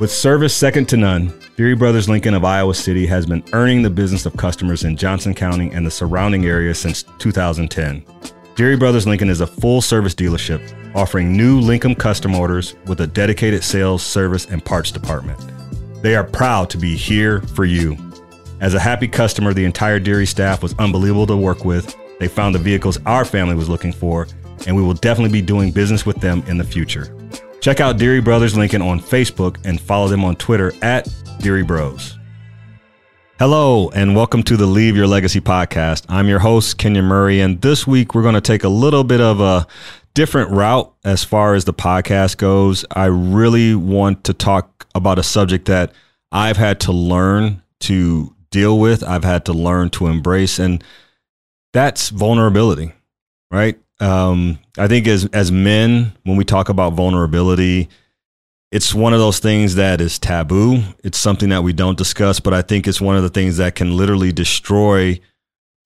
With service second to none, Deery Brothers Lincoln of Iowa City has been earning the business of customers in Johnson County and the surrounding area since 2010. Deery Brothers Lincoln is a full service dealership offering new Lincoln custom orders with a dedicated sales, service, and parts department. They are proud to be here for you. As a happy customer, the entire Deery staff was unbelievable to work with. They found the vehicles our family was looking for, and we will definitely be doing business with them in the future. Check out Deery Brothers Lincoln on Facebook and follow them on Twitter at Deery Bros. Hello, and welcome to the Leave Your Legacy podcast. I'm your host, Kenyon Murray, and this week we're going to take a little bit of a different route as far as the podcast goes. I really want to talk about a subject that I've had to learn to deal with, I've had to learn to embrace, and that's vulnerability, right? Um, I think as as men, when we talk about vulnerability, it's one of those things that is taboo. It's something that we don't discuss, but I think it's one of the things that can literally destroy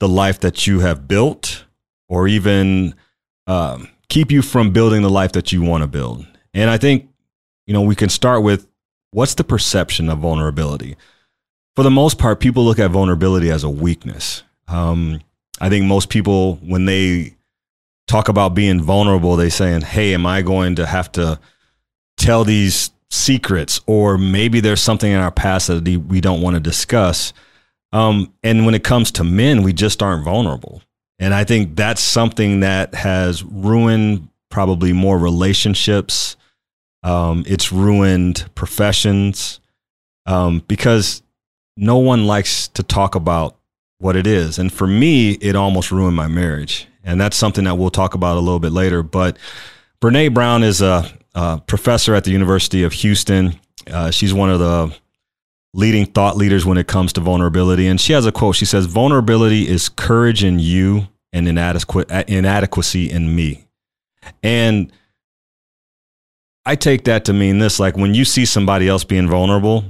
the life that you have built, or even um, keep you from building the life that you want to build. And I think you know we can start with what's the perception of vulnerability. For the most part, people look at vulnerability as a weakness. Um, I think most people, when they talk about being vulnerable, they saying, "Hey, am I going to have to tell these secrets, or maybe there's something in our past that we don't want to discuss?" Um, and when it comes to men, we just aren't vulnerable, and I think that's something that has ruined probably more relationships. Um, it's ruined professions um, because no one likes to talk about what it is. And for me, it almost ruined my marriage and that's something that we'll talk about a little bit later. But Brene Brown is a, a professor at the University of Houston. Uh, she's one of the leading thought leaders when it comes to vulnerability, and she has a quote. She says, "Vulnerability is courage in you and inadequacy in me," and I take that to mean this: like when you see somebody else being vulnerable,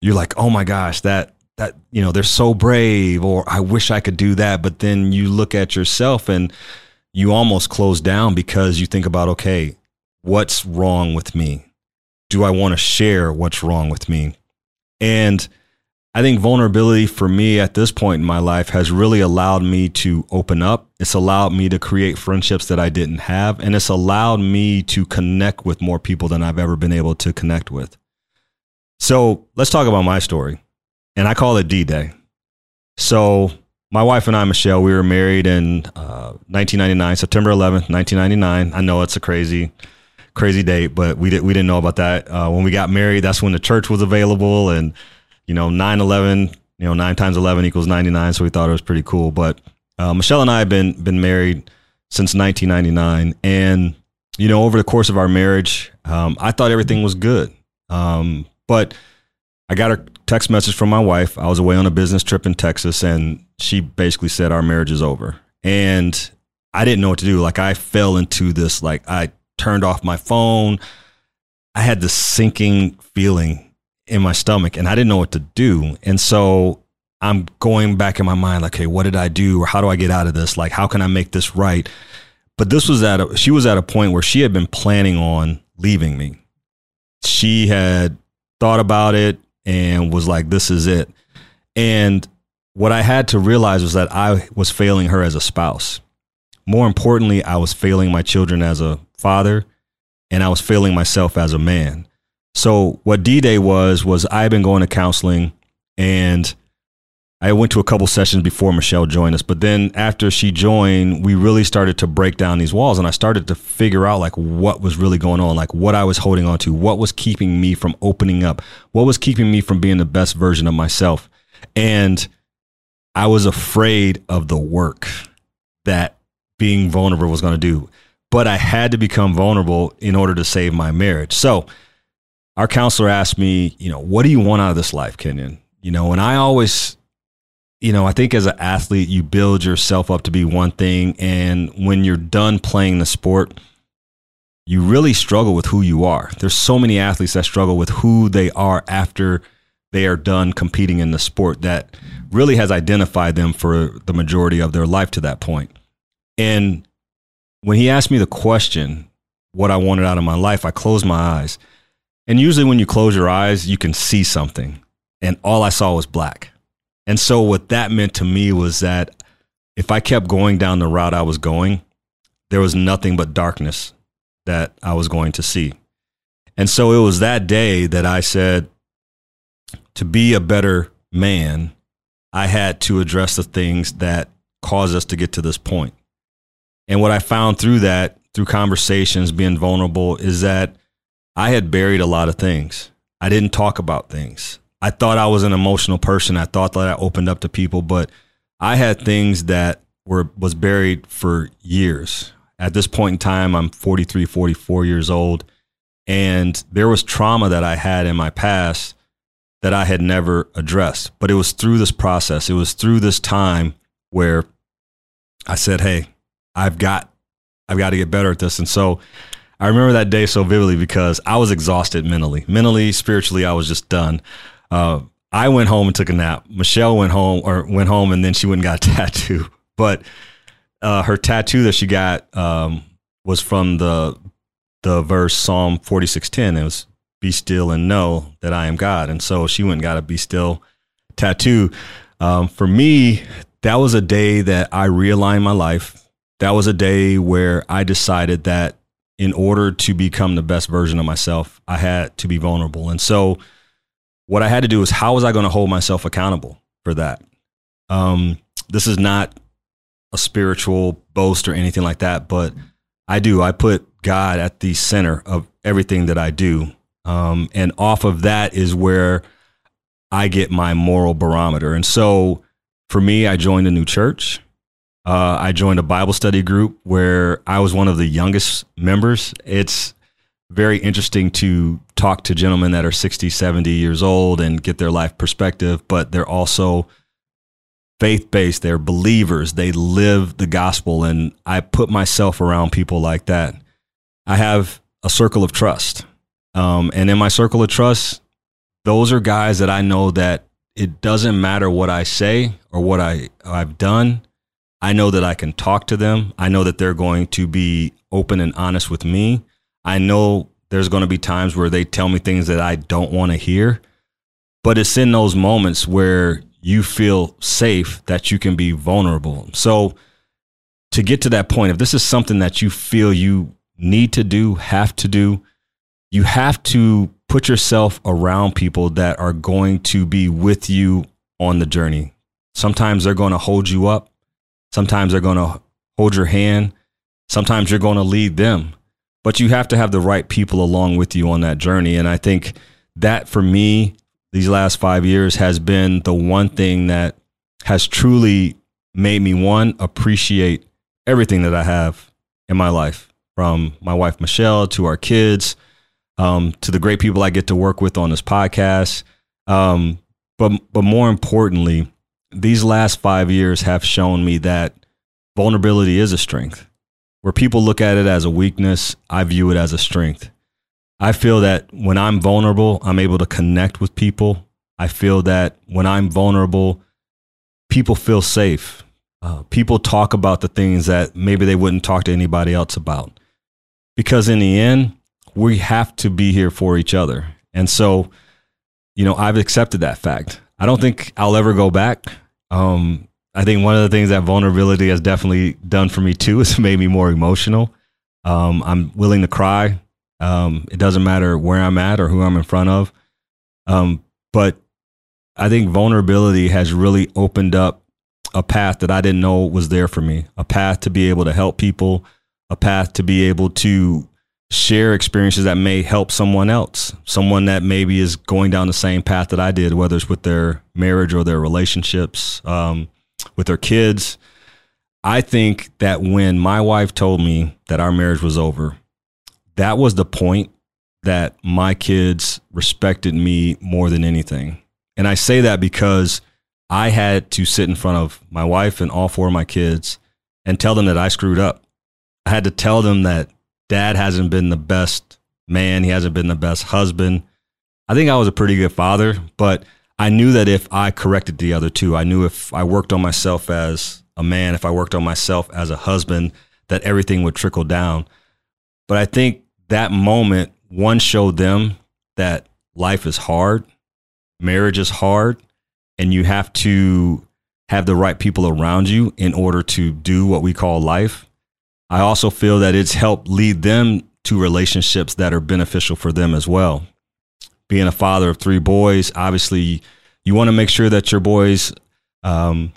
you're like, "Oh my gosh, that that you know they're so brave or i wish i could do that but then you look at yourself and you almost close down because you think about okay what's wrong with me? Do i want to share what's wrong with me? And i think vulnerability for me at this point in my life has really allowed me to open up. It's allowed me to create friendships that i didn't have and it's allowed me to connect with more people than i've ever been able to connect with. So let's talk about my story and I call it D Day. So my wife and I, Michelle, we were married in uh, 1999, September 11th, 1999. I know it's a crazy, crazy date, but we didn't we didn't know about that uh, when we got married. That's when the church was available, and you know, 9/11, you know, nine times 11 equals 99. So we thought it was pretty cool. But uh, Michelle and I have been been married since 1999, and you know, over the course of our marriage, um, I thought everything was good, um, but I got a text message from my wife. I was away on a business trip in Texas, and she basically said our marriage is over. And I didn't know what to do. Like I fell into this. Like I turned off my phone. I had this sinking feeling in my stomach, and I didn't know what to do. And so I'm going back in my mind, like, hey, what did I do, or how do I get out of this? Like, how can I make this right? But this was at a, she was at a point where she had been planning on leaving me. She had thought about it and was like, this is it. And what I had to realize was that I was failing her as a spouse. More importantly, I was failing my children as a father and I was failing myself as a man. So what D-Day was was I had been going to counseling and I went to a couple sessions before Michelle joined us, but then after she joined, we really started to break down these walls and I started to figure out like what was really going on, like what I was holding on to, what was keeping me from opening up, what was keeping me from being the best version of myself. And I was afraid of the work that being vulnerable was going to do, but I had to become vulnerable in order to save my marriage. So our counselor asked me, you know, what do you want out of this life, Kenyon? You know, and I always you know, I think as an athlete, you build yourself up to be one thing. And when you're done playing the sport, you really struggle with who you are. There's so many athletes that struggle with who they are after they are done competing in the sport that really has identified them for the majority of their life to that point. And when he asked me the question, what I wanted out of my life, I closed my eyes And usually when you close your eyes, you can see something. And all I saw was black. And so what that meant to me was that if I kept going down the route I was going, there was nothing but darkness that I was going to see. And so it was that day that I said, to be a better man, I had to address the things that caused us to get to this point. And what I found through that, through conversations, being vulnerable, is that I had buried a lot of things. I didn't talk about things. I thought I was an emotional person. I thought that I opened up to people, but I had things that were was buried for years. At this point in time, I'm 43, 44 years old, and there was trauma that I had in my past that I had never addressed. But it was through this process, it was through this time where I said, "Hey, I've got I've got to get better at this." And so I remember that day so vividly because I was exhausted mentally, mentally, spiritually. I was just done. Uh, I went home and took a nap. Michelle went home or went home and then she went and got a tattoo. But uh, her tattoo that she got um, was from the the verse Psalm forty six ten. It was "Be still and know that I am God." And so she went and got a "Be still" tattoo. Um, for me, that was a day that I realigned my life. That was a day where I decided that in order to become the best version of myself, I had to be vulnerable. And so, what I had to do is how was I going to hold myself accountable for that? Um, this is not a spiritual boast or anything like that, but I do. I put God at the center of everything that I do. Um, and off of that is where I get my moral barometer. And so for me, I joined a new church. Uh, I joined a Bible study group where I was one of the youngest members. It's very interesting to talk to gentlemen that are 60, 70 years old and get their life perspective, but they're also faith based. They're believers. They live the gospel. And I put myself around people like that. I have a circle of trust. Um, and in my circle of trust, those are guys that I know that it doesn't matter what I say or what I, I've done I know that I can talk to them. I know that they're going to be open and honest with me. I know there's going to be times where they tell me things that I don't want to hear. But it's in those moments where you feel safe that you can be vulnerable. So, to get to that point, if this is something that you feel you need to do, have to do, you have to put yourself around people that are going to be with you on the journey. Sometimes they're going to hold you up. Sometimes they're going to hold your hand. Sometimes you're going to lead them. But you have to have the right people along with you on that journey. And I think that for me, these last five years has been the one thing that has truly made me one appreciate everything that I have in my life from my wife Michelle to our kids um, to the great people I get to work with on this podcast. Um, but but more importantly, these last five years have shown me that vulnerability is a strength. Where people look at it as a weakness, I view it as a strength. I feel that when I'm vulnerable, I'm able to connect with people. I feel that when I'm vulnerable, people feel safe. Uh, people talk about the things that maybe they wouldn't talk to anybody else about. Because in the end, we have to be here for each other. And so, you know, I've accepted that fact. I don't think I'll ever go back. Um, I think one of the things that vulnerability has definitely done for me too is made me more emotional. Um, I'm willing to cry. Um, it doesn't matter where I'm at or who I'm in front of. Um, but I think vulnerability has really opened up a path that I didn't know was there for me, a path to be able to help people, a path to be able to share experiences that may help someone else, someone that maybe is going down the same path that I did, whether it's with their marriage or their relationships, um, with their kids. I think that when my wife told me that our marriage was over, that was the point that my kids respected me more than anything. And I say that because I had to sit in front of my wife and all four of my kids and tell them that I screwed up. I had to tell them that dad hasn't been the best man. He hasn't been the best husband. I think I was a pretty good father, but I knew that if I corrected the other two, I knew if I worked on myself as a man, if I worked on myself as a husband, that everything would trickle down. But I think that moment, one showed them that life is hard, marriage is hard, and you have to have the right people around you in order to do what we call life. I also feel that it's helped lead them to relationships that are beneficial for them as well. Being a father of three boys, obviously, you want to make sure that your boys um,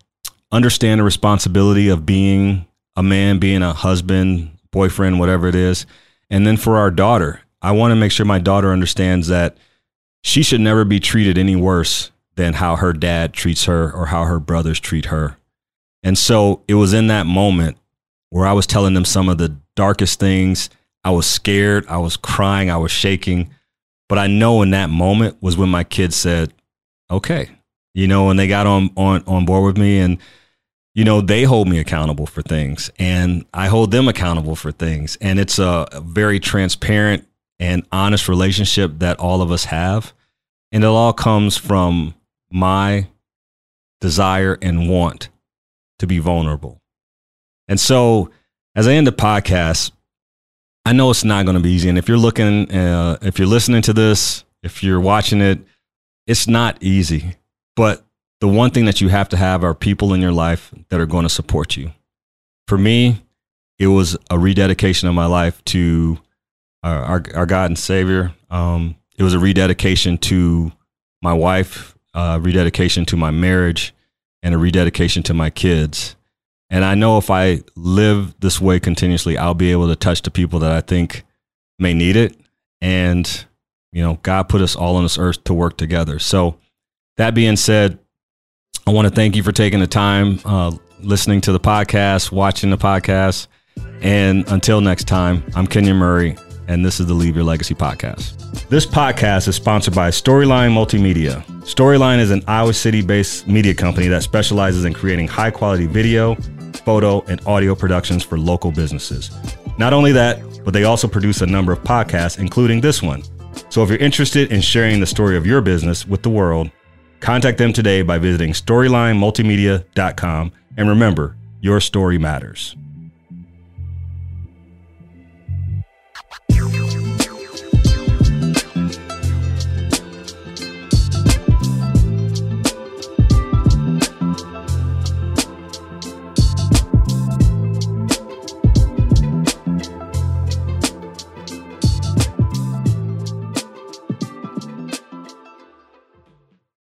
understand the responsibility of being a man, being a husband, boyfriend, whatever it is. And then for our daughter, I want to make sure my daughter understands that she should never be treated any worse than how her dad treats her or how her brothers treat her. And so it was in that moment where I was telling them some of the darkest things. I was scared, I was crying, I was shaking. But I know in that moment was when my kids said, okay, you know, and they got on, on, on board with me and, you know, they hold me accountable for things and I hold them accountable for things. And it's a very transparent and honest relationship that all of us have. And it all comes from my desire and want to be vulnerable. And so, as I end the podcast, I know it's not going to be easy. And if you're looking, uh, if you're listening to this, if you're watching it, it's not easy. But the one thing that you have to have are people in your life that are going to support you. For me, it was a rededication of my life to our, our, our God and Savior. Um, it was a rededication to my wife, uh, rededication to my marriage, and a rededication to my kids. And I know if I live this way continuously, I'll be able to touch the people that I think may need it. And, you know, God put us all on this earth to work together. So, that being said, I want to thank you for taking the time, uh, listening to the podcast, watching the podcast. And until next time, I'm Kenyon Murray, and this is the Leave Your Legacy podcast. This podcast is sponsored by Storyline Multimedia. Storyline is an Iowa City based media company that specializes in creating high quality video, photo, and audio productions for local businesses. Not only that, but they also produce a number of podcasts, including this one. So if you're interested in sharing the story of your business with the world, contact them today by visiting storylinemultimedia.com. And remember, your story matters.